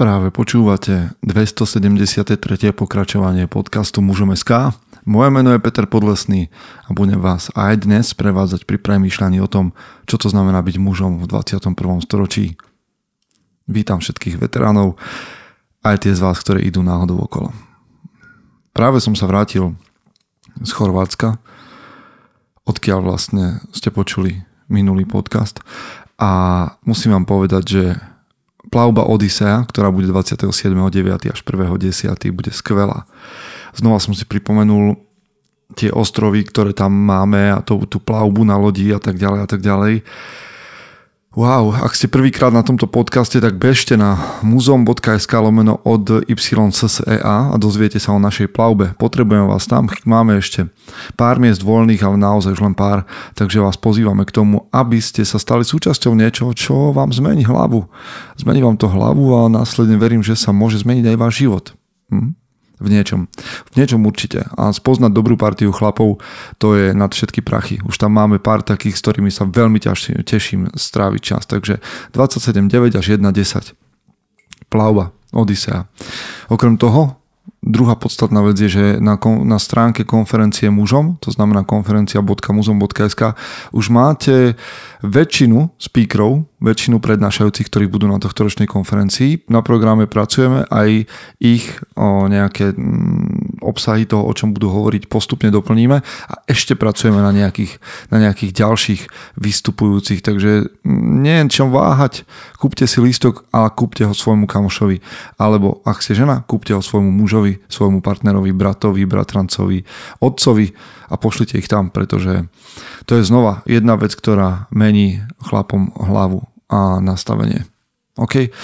Práve počúvate 273. pokračovanie podcastu Mužom SK. Moje meno je Peter Podlesný a budem vás aj dnes prevádzať pri premýšľaní o tom, čo to znamená byť mužom v 21. storočí. Vítam všetkých veteránov, aj tie z vás, ktoré idú náhodou okolo. Práve som sa vrátil z Chorvátska, odkiaľ vlastne ste počuli minulý podcast a musím vám povedať, že plavba Odisea, ktorá bude 27.9. až 1.10. bude skvelá. Znova som si pripomenul tie ostrovy, ktoré tam máme a tú, tú plavbu na lodi a tak ďalej a tak ďalej. Wow, ak ste prvýkrát na tomto podcaste, tak bežte na muzeum.sk lomeno od YCSEA a dozviete sa o našej plavbe. Potrebujeme vás tam, máme ešte pár miest voľných, ale naozaj už len pár, takže vás pozývame k tomu, aby ste sa stali súčasťou niečoho, čo vám zmení hlavu. Zmení vám to hlavu a následne verím, že sa môže zmeniť aj váš život. Hm? V niečom. V niečom určite. A spoznať dobrú partiu chlapov, to je nad všetky prachy. Už tam máme pár takých, s ktorými sa veľmi ťažším, teším stráviť čas. Takže 27.9 až 1.10. Plavba, Odisea. Okrem toho, Druhá podstatná vec je, že na, na stránke konferencie mužom, to znamená konferencia.muzom.sk, už máte väčšinu speakerov, väčšinu prednášajúcich, ktorí budú na tohto ročnej konferencii. Na programe pracujeme, aj ich o nejaké mm, obsahy toho, o čom budú hovoriť, postupne doplníme a ešte pracujeme na nejakých, na nejakých ďalších vystupujúcich, takže mm, nie je čom váhať, kúpte si lístok a kúpte ho svojmu kamošovi, alebo ak ste žena, kúpte ho svojmu mužovi, svojmu partnerovi, bratovi, bratrancovi, otcovi a pošlite ich tam, pretože to je znova jedna vec, ktorá mení chlapom hlavu a nastavenie. OK?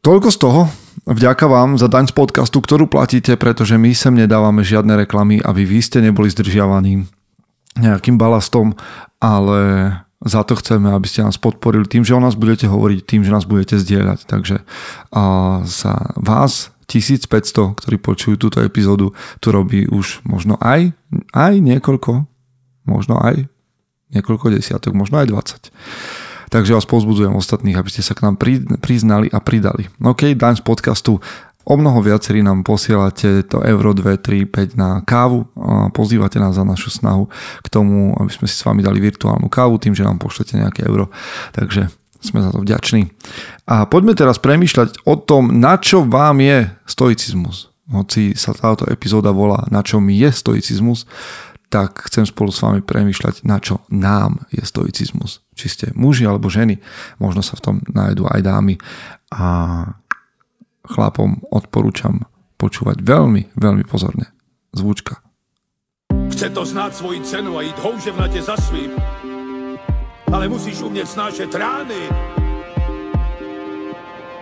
Toľko z toho. Vďaka vám za daň z podcastu, ktorú platíte, pretože my sem nedávame žiadne reklamy, aby vy ste neboli zdržiavaní nejakým balastom, ale za to chceme, aby ste nás podporili tým, že o nás budete hovoriť, tým, že nás budete zdieľať. Takže za vás 1500, ktorí počujú túto epizódu, tu robí už možno aj, aj niekoľko, možno aj niekoľko desiatok, možno aj 20. Takže vás pozbudzujem ostatných, aby ste sa k nám priznali a pridali. OK, daň z podcastu O mnoho viacerí nám posielate to euro 2, 3, 5 na kávu. Pozývate nás za našu snahu k tomu, aby sme si s vami dali virtuálnu kávu tým, že nám pošlete nejaké euro. Takže sme za to vďační. A poďme teraz premýšľať o tom, na čo vám je stoicizmus. Hoci sa táto epizóda volá Na čo mi je stoicizmus, tak chcem spolu s vami premýšľať, na čo nám je stoicizmus. Či ste muži alebo ženy, možno sa v tom nájdú aj dámy. A chlapom odporúčam počúvať veľmi, veľmi pozorne. Zvučka. Chce to znáť svoji cenu a ísť houževnate za svým. Ale musíš umieť snášať rány.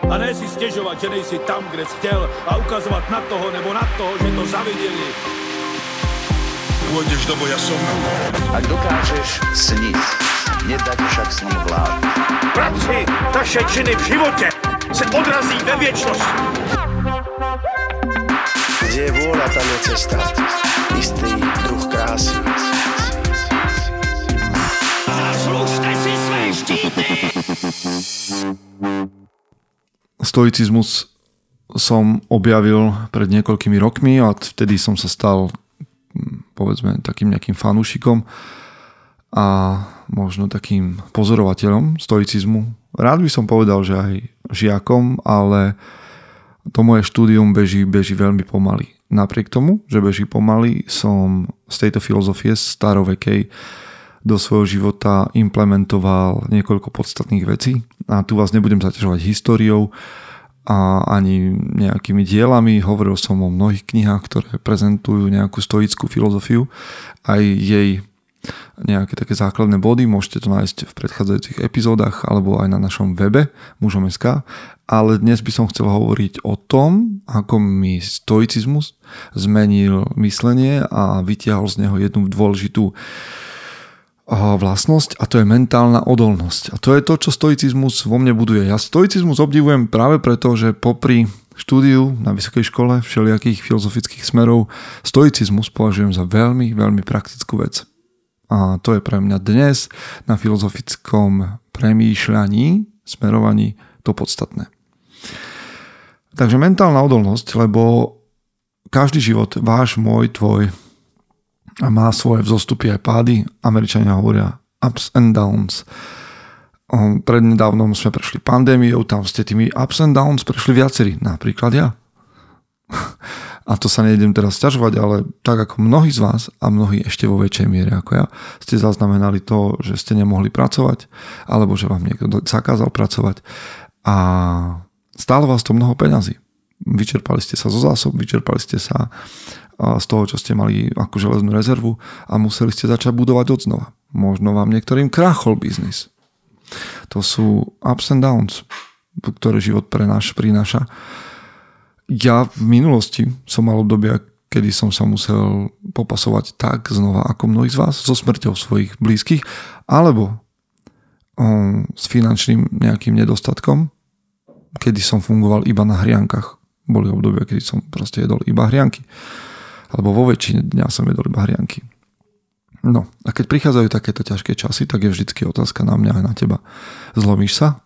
A ne si stiežovať, že nejsi tam, kde si chcel a ukazovať na toho nebo na toho, že to zavideli pôjdeš do boja som. Ak dokážeš sniť, nedať však sním vlád. Práci taše činy v živote se odrazí ve viečnosti. Kde je vôľa, tam je cesta. Istý druh krásy. Zaslužte si své štíty! Stoicizmus som objavil pred niekoľkými rokmi a vtedy som sa stal povedzme takým nejakým fanúšikom a možno takým pozorovateľom stoicizmu. Rád by som povedal, že aj žiakom, ale to moje štúdium beží, beží veľmi pomaly. Napriek tomu, že beží pomaly, som z tejto filozofie starovekej do svojho života implementoval niekoľko podstatných vecí. A tu vás nebudem zaťažovať históriou, a ani nejakými dielami. Hovoril som o mnohých knihách, ktoré prezentujú nejakú stoickú filozofiu, aj jej nejaké také základné body, môžete to nájsť v predchádzajúcich epizódach alebo aj na našom webe mužom.sk, ale dnes by som chcel hovoriť o tom, ako mi stoicizmus zmenil myslenie a vytiahol z neho jednu dôležitú vlastnosť a to je mentálna odolnosť. A to je to, čo stoicizmus vo mne buduje. Ja stoicizmus obdivujem práve preto, že popri štúdiu na vysokej škole všelijakých filozofických smerov stoicizmus považujem za veľmi, veľmi praktickú vec. A to je pre mňa dnes na filozofickom premýšľaní, smerovaní to podstatné. Takže mentálna odolnosť, lebo každý život, váš, môj, tvoj, a má svoje vzostupy aj pády. Američania hovoria ups and downs. Prednedávnom sme prešli pandémiou, tam ste tými ups and downs prešli viacerí, napríklad ja. A to sa nejdem teraz sťažovať, ale tak ako mnohí z vás a mnohí ešte vo väčšej miere ako ja, ste zaznamenali to, že ste nemohli pracovať, alebo že vám niekto zakázal pracovať a stálo vás to mnoho peňazí. Vyčerpali ste sa zo zásob, vyčerpali ste sa z toho, čo ste mali ako železnú rezervu a museli ste začať budovať od znova. Možno vám niektorým krachol biznis. To sú ups and downs, ktoré život prenáš, prináša. Ja v minulosti som mal obdobia, kedy som sa musel popasovať tak znova ako mnohí z vás so smrťou svojich blízkych alebo um, s finančným nejakým nedostatkom, kedy som fungoval iba na hriankach. Boli obdobia, kedy som proste jedol iba hrianky alebo vo väčšine dňa som jedol iba hrianky. No a keď prichádzajú takéto ťažké časy, tak je vždycky otázka na mňa aj na teba. Zlomíš sa?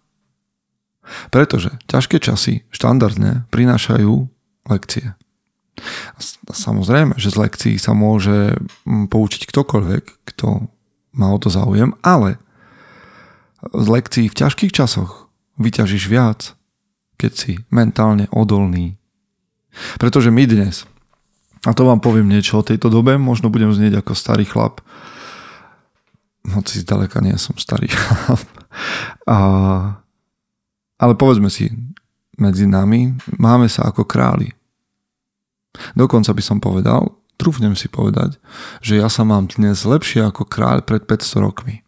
Pretože ťažké časy štandardne prinášajú lekcie. A samozrejme, že z lekcií sa môže mm, poučiť ktokoľvek, kto má o to záujem, ale z lekcií v ťažkých časoch vyťažíš viac, keď si mentálne odolný. Pretože my dnes a to vám poviem niečo o tejto dobe, možno budem znieť ako starý chlap. Hoci zďaleka nie som starý chlap. A, ale povedzme si, medzi nami máme sa ako králi. Dokonca by som povedal, trúfnem si povedať, že ja sa mám dnes lepšie ako kráľ pred 500 rokmi.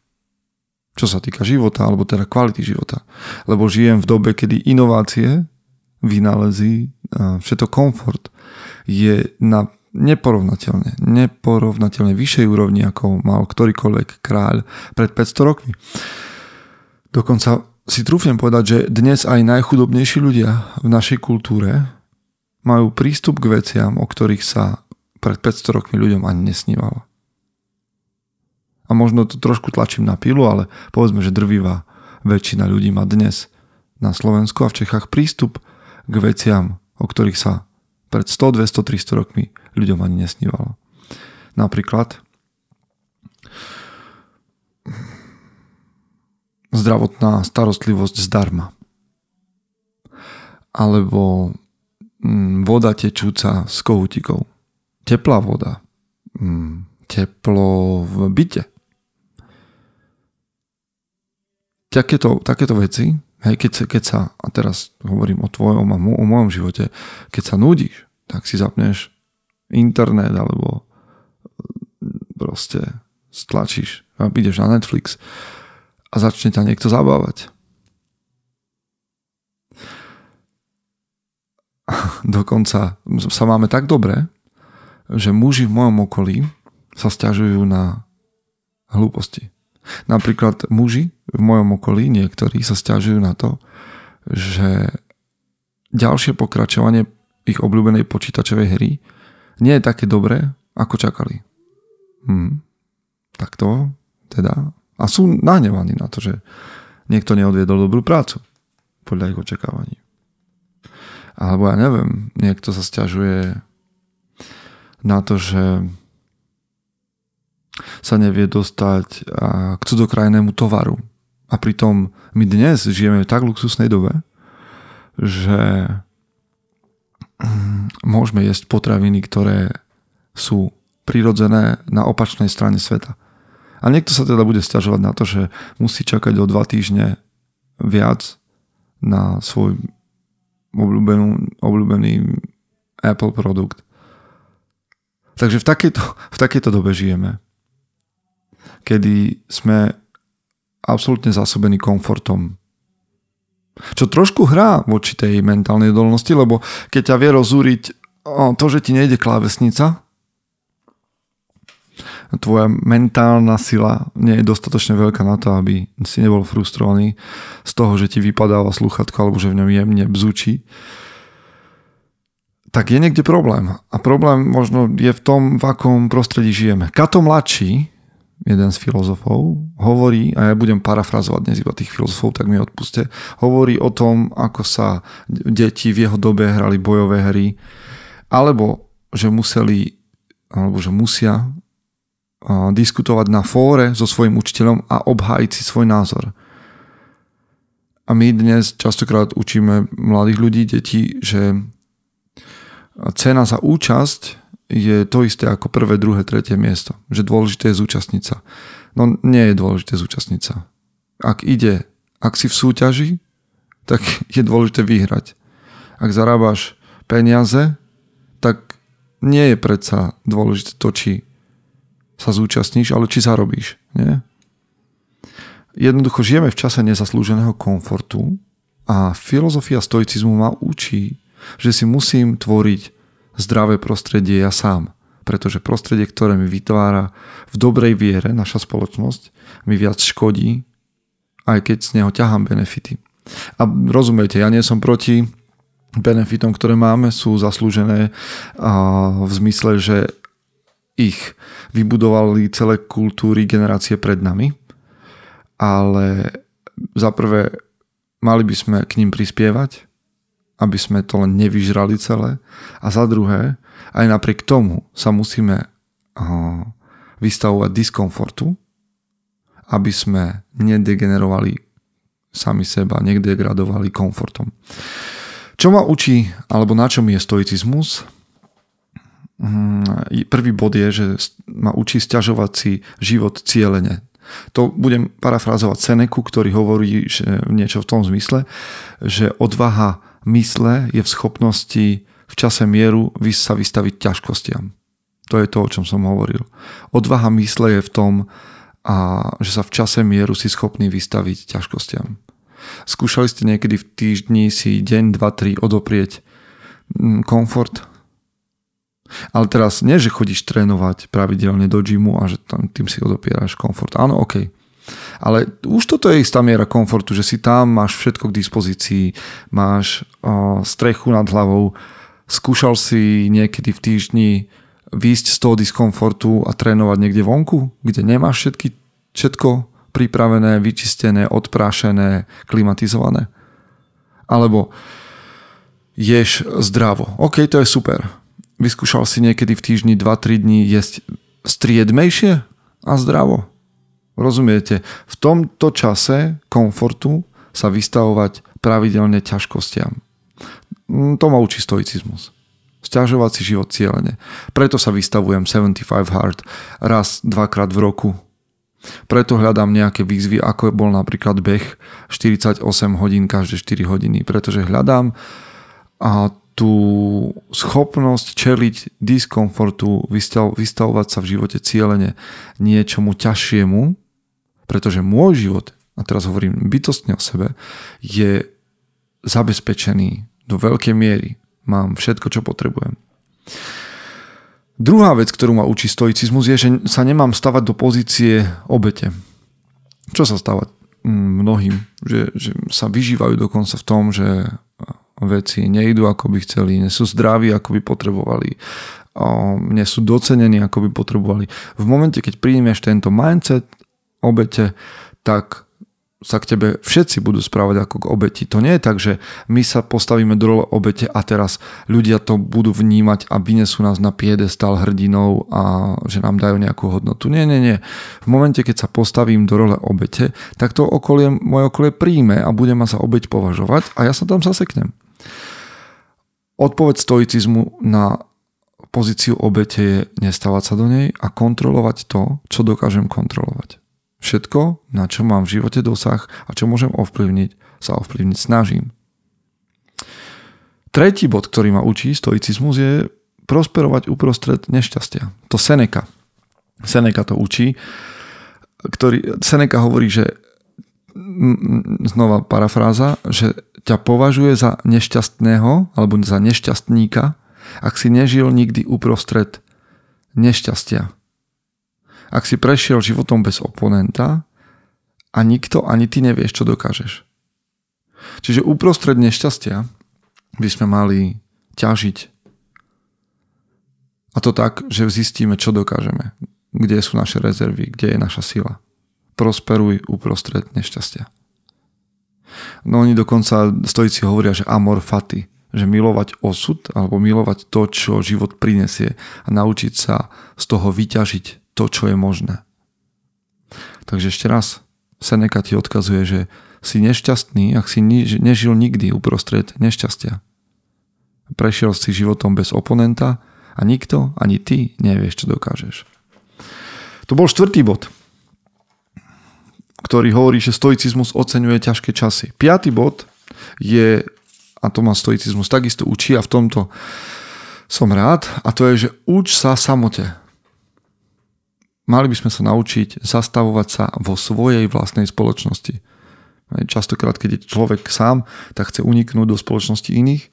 Čo sa týka života, alebo teda kvality života. Lebo žijem v dobe, kedy inovácie, vynálezy, všetko komfort je na neporovnateľne, neporovnateľne vyššej úrovni, ako mal ktorýkoľvek kráľ pred 500 rokmi. Dokonca si trúfnem povedať, že dnes aj najchudobnejší ľudia v našej kultúre majú prístup k veciam, o ktorých sa pred 500 rokmi ľuďom ani nesnívalo. A možno to trošku tlačím na pilu, ale povedzme, že drvivá väčšina ľudí má dnes na Slovensku a v Čechách prístup k veciam, o ktorých sa pred 100, 200, 300 rokmi ľuďom ani nesnívalo. Napríklad zdravotná starostlivosť zdarma. Alebo mm, voda tečúca z kohutikov. Teplá voda. Mm, teplo v byte. Takéto, takéto veci Hej, keď, sa, keď sa, a teraz hovorím o tvojom a o mojom živote, keď sa nudíš, tak si zapneš internet alebo mm, proste stlačíš a ideš na Netflix a začne ťa niekto zabávať. Dokonca sa máme tak dobre, že muži v mojom okolí sa stiažujú na hlúposti. Napríklad muži v mojom okolí, niektorí sa stiažujú na to, že ďalšie pokračovanie ich obľúbenej počítačovej hry nie je také dobré, ako čakali. Hm. Tak to teda. A sú nahnevaní na to, že niekto neodviedol dobrú prácu podľa ich očakávaní. Alebo ja neviem, niekto sa stiažuje na to, že sa nevie dostať k cudzokrajnému tovaru. A pritom my dnes žijeme v tak luxusnej dobe, že mm, môžeme jesť potraviny, ktoré sú prirodzené na opačnej strane sveta. A niekto sa teda bude stiažovať na to, že musí čakať o dva týždne viac na svoj obľúbenú, obľúbený Apple produkt. Takže v takejto, v takejto dobe žijeme kedy sme absolútne zásobení komfortom. Čo trošku hrá voči tej mentálnej odolnosti, lebo keď ťa vie rozúriť to, že ti nejde klávesnica, tvoja mentálna sila nie je dostatočne veľká na to, aby si nebol frustrovaný z toho, že ti vypadáva sluchatko alebo že v ňom jemne bzučí, tak je niekde problém. A problém možno je v tom, v akom prostredí žijeme. Kato mladší jeden z filozofov, hovorí, a ja budem parafrazovať dnes iba tých filozofov, tak mi odpuste, hovorí o tom, ako sa deti v jeho dobe hrali bojové hry, alebo že museli, alebo že musia diskutovať na fóre so svojím učiteľom a obhájiť si svoj názor. A my dnes častokrát učíme mladých ľudí, deti, že cena za účasť je to isté ako prvé, druhé, tretie miesto. Že dôležité je zúčastniť sa. No nie je dôležité zúčastniť sa. Ak ide, ak si v súťaži, tak je dôležité vyhrať. Ak zarábaš peniaze, tak nie je predsa dôležité to, či sa zúčastníš, ale či zarobíš. Nie? Jednoducho žijeme v čase nezaslúženého komfortu a filozofia stoicizmu ma učí, že si musím tvoriť zdravé prostredie ja sám. Pretože prostredie, ktoré mi vytvára v dobrej viere naša spoločnosť, mi viac škodí, aj keď z neho ťahám benefity. A rozumiete, ja nie som proti benefitom, ktoré máme, sú zaslúžené v zmysle, že ich vybudovali celé kultúry generácie pred nami, ale za prvé mali by sme k ním prispievať, aby sme to len nevyžrali celé. A za druhé, aj napriek tomu sa musíme vystavovať diskomfortu, aby sme nedegenerovali sami seba, nedegradovali komfortom. Čo ma učí, alebo na čom je stoicizmus? Mm, prvý bod je, že ma učí stiažovať si život cieľene. To budem parafrázovať Seneku, ktorý hovorí že niečo v tom zmysle, že odvaha mysle je v schopnosti v čase mieru sa vystaviť ťažkostiam. To je to, o čom som hovoril. Odvaha mysle je v tom, a že sa v čase mieru si schopný vystaviť ťažkostiam. Skúšali ste niekedy v týždni si deň, dva, tri odoprieť mm, komfort? Ale teraz nie, že chodíš trénovať pravidelne do gymu a že tam, tým si odopieraš komfort. Áno, OK. Ale už toto je istá miera komfortu, že si tam, máš všetko k dispozícii, máš o, strechu nad hlavou, skúšal si niekedy v týždni výjsť z toho diskomfortu a trénovať niekde vonku, kde nemáš všetky, všetko pripravené, vyčistené, odprášené, klimatizované. Alebo ješ zdravo. OK, to je super. Vyskúšal si niekedy v týždni 2-3 dní jesť striedmejšie a zdravo. Rozumiete? V tomto čase komfortu sa vystavovať pravidelne ťažkostiam. Mm, to ma učí stoicizmus. Sťažovať si život cieľene. Preto sa vystavujem 75 hard raz, dvakrát v roku. Preto hľadám nejaké výzvy, ako bol napríklad beh 48 hodín každé 4 hodiny. Pretože hľadám a tú schopnosť čeliť diskomfortu, vystavovať sa v živote cieľene niečomu ťažšiemu, pretože môj život, a teraz hovorím bytostne o sebe, je zabezpečený do veľkej miery. Mám všetko, čo potrebujem. Druhá vec, ktorú ma učí stoicizmus, je, že sa nemám stavať do pozície obete. Čo sa stávať mm, mnohým? Že, že sa vyžívajú dokonca v tom, že veci nejdú ako by chceli, nie sú zdraví ako by potrebovali, nie sú docenení ako by potrebovali. V momente, keď príjmeš tento mindset obete, tak sa k tebe všetci budú správať ako k obeti. To nie je tak, že my sa postavíme do role obete a teraz ľudia to budú vnímať a vynesú nás na piedestal hrdinou a že nám dajú nejakú hodnotu. Nie, nie, nie. V momente, keď sa postavím do role obete, tak to okolie, moje okolie príjme a bude ma za obeť považovať a ja sa tam zaseknem. Odpoveď stoicizmu na pozíciu obete je nestávať sa do nej a kontrolovať to, čo dokážem kontrolovať. Všetko, na čo mám v živote dosah a čo môžem ovplyvniť, sa ovplyvniť snažím. Tretí bod, ktorý ma učí stoicizmus je prosperovať uprostred nešťastia. To Seneca. Seneca to učí. Ktorý, Seneca hovorí, že znova parafráza, že ťa považuje za nešťastného alebo za nešťastníka, ak si nežil nikdy uprostred nešťastia ak si prešiel životom bez oponenta a nikto ani ty nevieš, čo dokážeš. Čiže uprostred nešťastia by sme mali ťažiť. A to tak, že zistíme, čo dokážeme. kde sú naše rezervy, kde je naša sila. Prosperuj uprostred nešťastia. No oni dokonca stojíci hovoria, že amor fati, že milovať osud alebo milovať to, čo život prinesie a naučiť sa z toho vyťažiť to, čo je možné. Takže ešte raz, Seneca ti odkazuje, že si nešťastný, ak si nežil nikdy uprostred nešťastia. Prešiel si životom bez oponenta a nikto, ani ty, nevieš, čo dokážeš. To bol štvrtý bod, ktorý hovorí, že stoicizmus oceňuje ťažké časy. Piatý bod je, a to ma stoicizmus takisto učí a v tomto som rád, a to je, že uč sa samote. Mali by sme sa naučiť zastavovať sa vo svojej vlastnej spoločnosti. Častokrát, keď je človek sám, tak chce uniknúť do spoločnosti iných.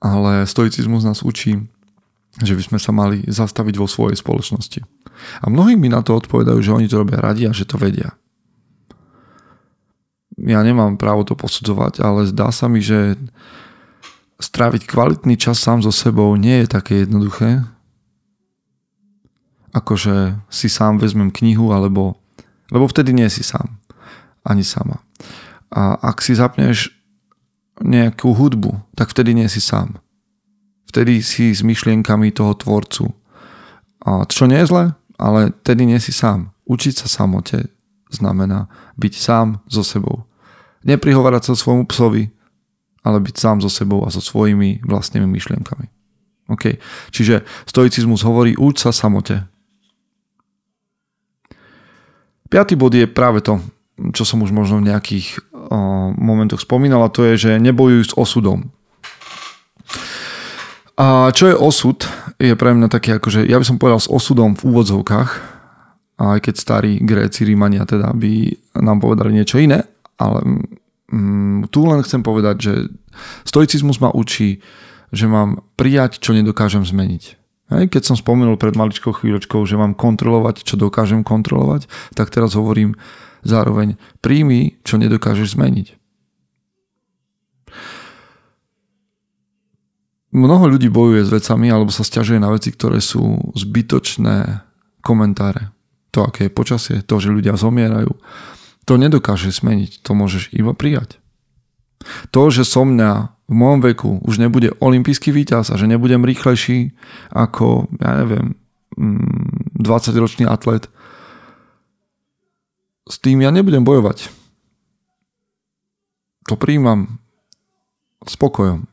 Ale stoicizmus nás učí, že by sme sa mali zastaviť vo svojej spoločnosti. A mnohí mi na to odpovedajú, že oni to robia radi a že to vedia. Ja nemám právo to posudzovať, ale zdá sa mi, že stráviť kvalitný čas sám so sebou nie je také jednoduché, ako že si sám vezmem knihu, alebo, lebo vtedy nie si sám. Ani sama. A ak si zapneš nejakú hudbu, tak vtedy nie si sám. Vtedy si s myšlienkami toho tvorcu. A čo nie je zle, ale tedy nie si sám. Učiť sa samote znamená byť sám so sebou. Neprihovárať sa svojmu psovi, ale byť sám so sebou a so svojimi vlastnými myšlienkami. OK. Čiže stoicizmus hovorí, uč sa samote. Piatý bod je práve to, čo som už možno v nejakých o, momentoch spomínal, a to je, že nebojujú s osudom. A čo je osud, je pre mňa taký akože, ja by som povedal s osudom v úvodzovkách, aj keď starí Gréci, Rímania teda by nám povedali niečo iné, ale mm, tu len chcem povedať, že stoicizmus ma učí, že mám prijať, čo nedokážem zmeniť. Hej, keď som spomenul pred maličkou chvíľočkou, že mám kontrolovať, čo dokážem kontrolovať, tak teraz hovorím zároveň príjmi, čo nedokážeš zmeniť. Mnoho ľudí bojuje s vecami alebo sa stiažuje na veci, ktoré sú zbytočné komentáre. To, aké je počasie, to, že ľudia zomierajú, to nedokáže zmeniť, to môžeš iba prijať. To, že som mňa v môjom veku už nebude olimpijský víťaz a že nebudem rýchlejší ako, ja neviem, 20-ročný mm, atlet, s tým ja nebudem bojovať. To príjmam spokojom.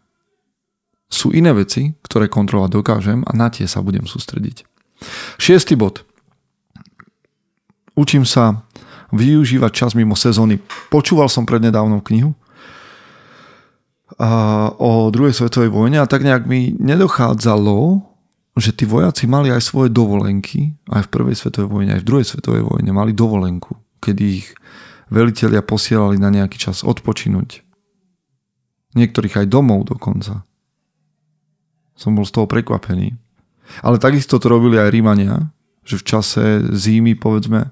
Sú iné veci, ktoré kontrolovať dokážem a na tie sa budem sústrediť. Šiestý bod. Učím sa využívať čas mimo sezóny. Počúval som prednedávnou knihu o druhej svetovej vojne a tak nejak mi nedochádzalo, že tí vojaci mali aj svoje dovolenky, aj v prvej svetovej vojne, aj v druhej svetovej vojne mali dovolenku, kedy ich velitelia posielali na nejaký čas odpočinúť. Niektorých aj domov dokonca. Som bol z toho prekvapený. Ale takisto to robili aj Rímania, že v čase zimy, povedzme,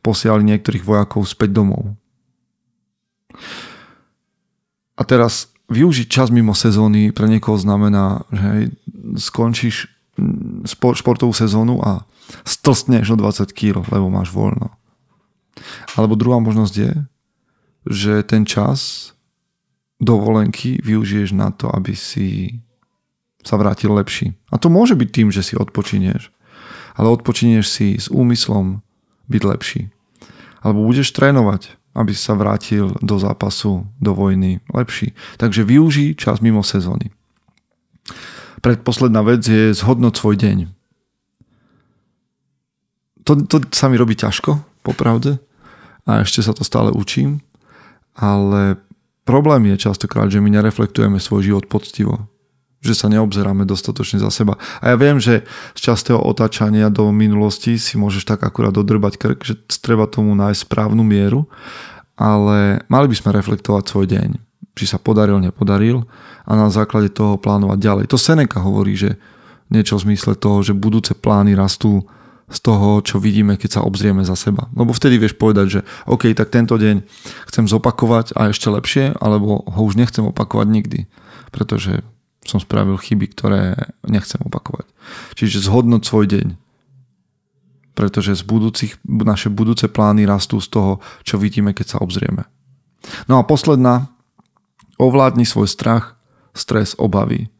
posielali niektorých vojakov späť domov. A teraz využiť čas mimo sezóny pre niekoho znamená, že skončíš mm, športovú sezónu a stlstneš o 20 kg, lebo máš voľno. Alebo druhá možnosť je, že ten čas dovolenky využiješ na to, aby si sa vrátil lepší. A to môže byť tým, že si odpočinieš. Ale odpočinieš si s úmyslom byť lepší. Alebo budeš trénovať, aby sa vrátil do zápasu, do vojny lepší. Takže využij čas mimo sezóny. Predposledná vec je zhodnoť svoj deň. To, to sa mi robí ťažko, popravde. A ešte sa to stále učím. Ale problém je častokrát, že my nereflektujeme svoj život poctivo že sa neobzeráme dostatočne za seba. A ja viem, že z častého otáčania do minulosti si môžeš tak akurát dodrbať krk, že treba tomu nájsť správnu mieru, ale mali by sme reflektovať svoj deň. Či sa podaril, nepodaril a na základe toho plánovať ďalej. To Seneca hovorí, že niečo v zmysle toho, že budúce plány rastú z toho, čo vidíme, keď sa obzrieme za seba. Lebo vtedy vieš povedať, že OK, tak tento deň chcem zopakovať a ešte lepšie, alebo ho už nechcem opakovať nikdy. Pretože som spravil chyby, ktoré nechcem opakovať. Čiže zhodnoť svoj deň. Pretože z budúcich, naše budúce plány rastú z toho, čo vidíme, keď sa obzrieme. No a posledná, ovládni svoj strach, stres, obavy.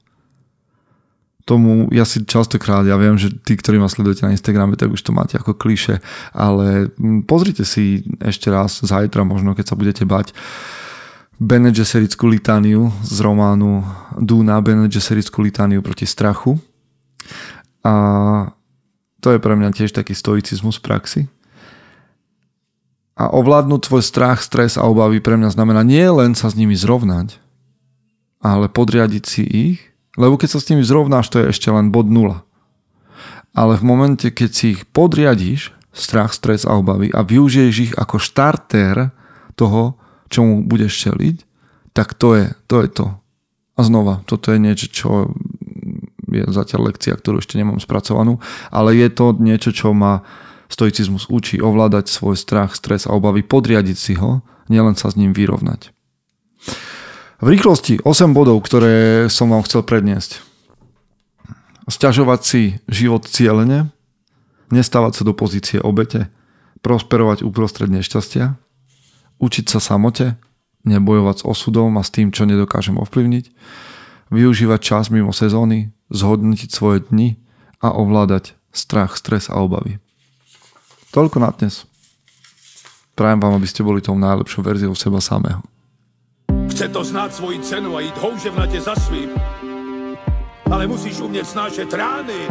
Tomu ja si častokrát, ja viem, že tí, ktorí ma sledujete na Instagrame, tak už to máte ako kliše, ale pozrite si ešte raz zajtra, možno keď sa budete bať, Bene Gesseritskú litániu z románu Duna, Bene Gesseritskú litániu proti strachu. A to je pre mňa tiež taký stoicizmus v praxi. A ovládnuť svoj strach, stres a obavy pre mňa znamená nie len sa s nimi zrovnať, ale podriadiť si ich, lebo keď sa s nimi zrovnáš, to je ešte len bod nula. Ale v momente, keď si ich podriadíš, strach, stres a obavy a využiješ ich ako štartér toho, čomu budeš čeliť, tak to je, to je to. A znova, toto je niečo, čo je zatiaľ lekcia, ktorú ešte nemám spracovanú, ale je to niečo, čo ma stoicizmus učí ovládať svoj strach, stres a obavy, podriadiť si ho, nielen sa s ním vyrovnať. V rýchlosti 8 bodov, ktoré som vám chcel predniesť. Sťažovať si život cieľene, nestávať sa do pozície obete, prosperovať uprostred nešťastia, učiť sa samote, nebojovať s osudom a s tým, čo nedokážem ovplyvniť, využívať čas mimo sezóny, zhodnotiť svoje dni a ovládať strach, stres a obavy. Toľko na dnes. Prajem vám, aby ste boli tou najlepšou verziou seba samého. Chce to znát svoji cenu a jít houževnatě za svým. Ale musíš umět snášet rány.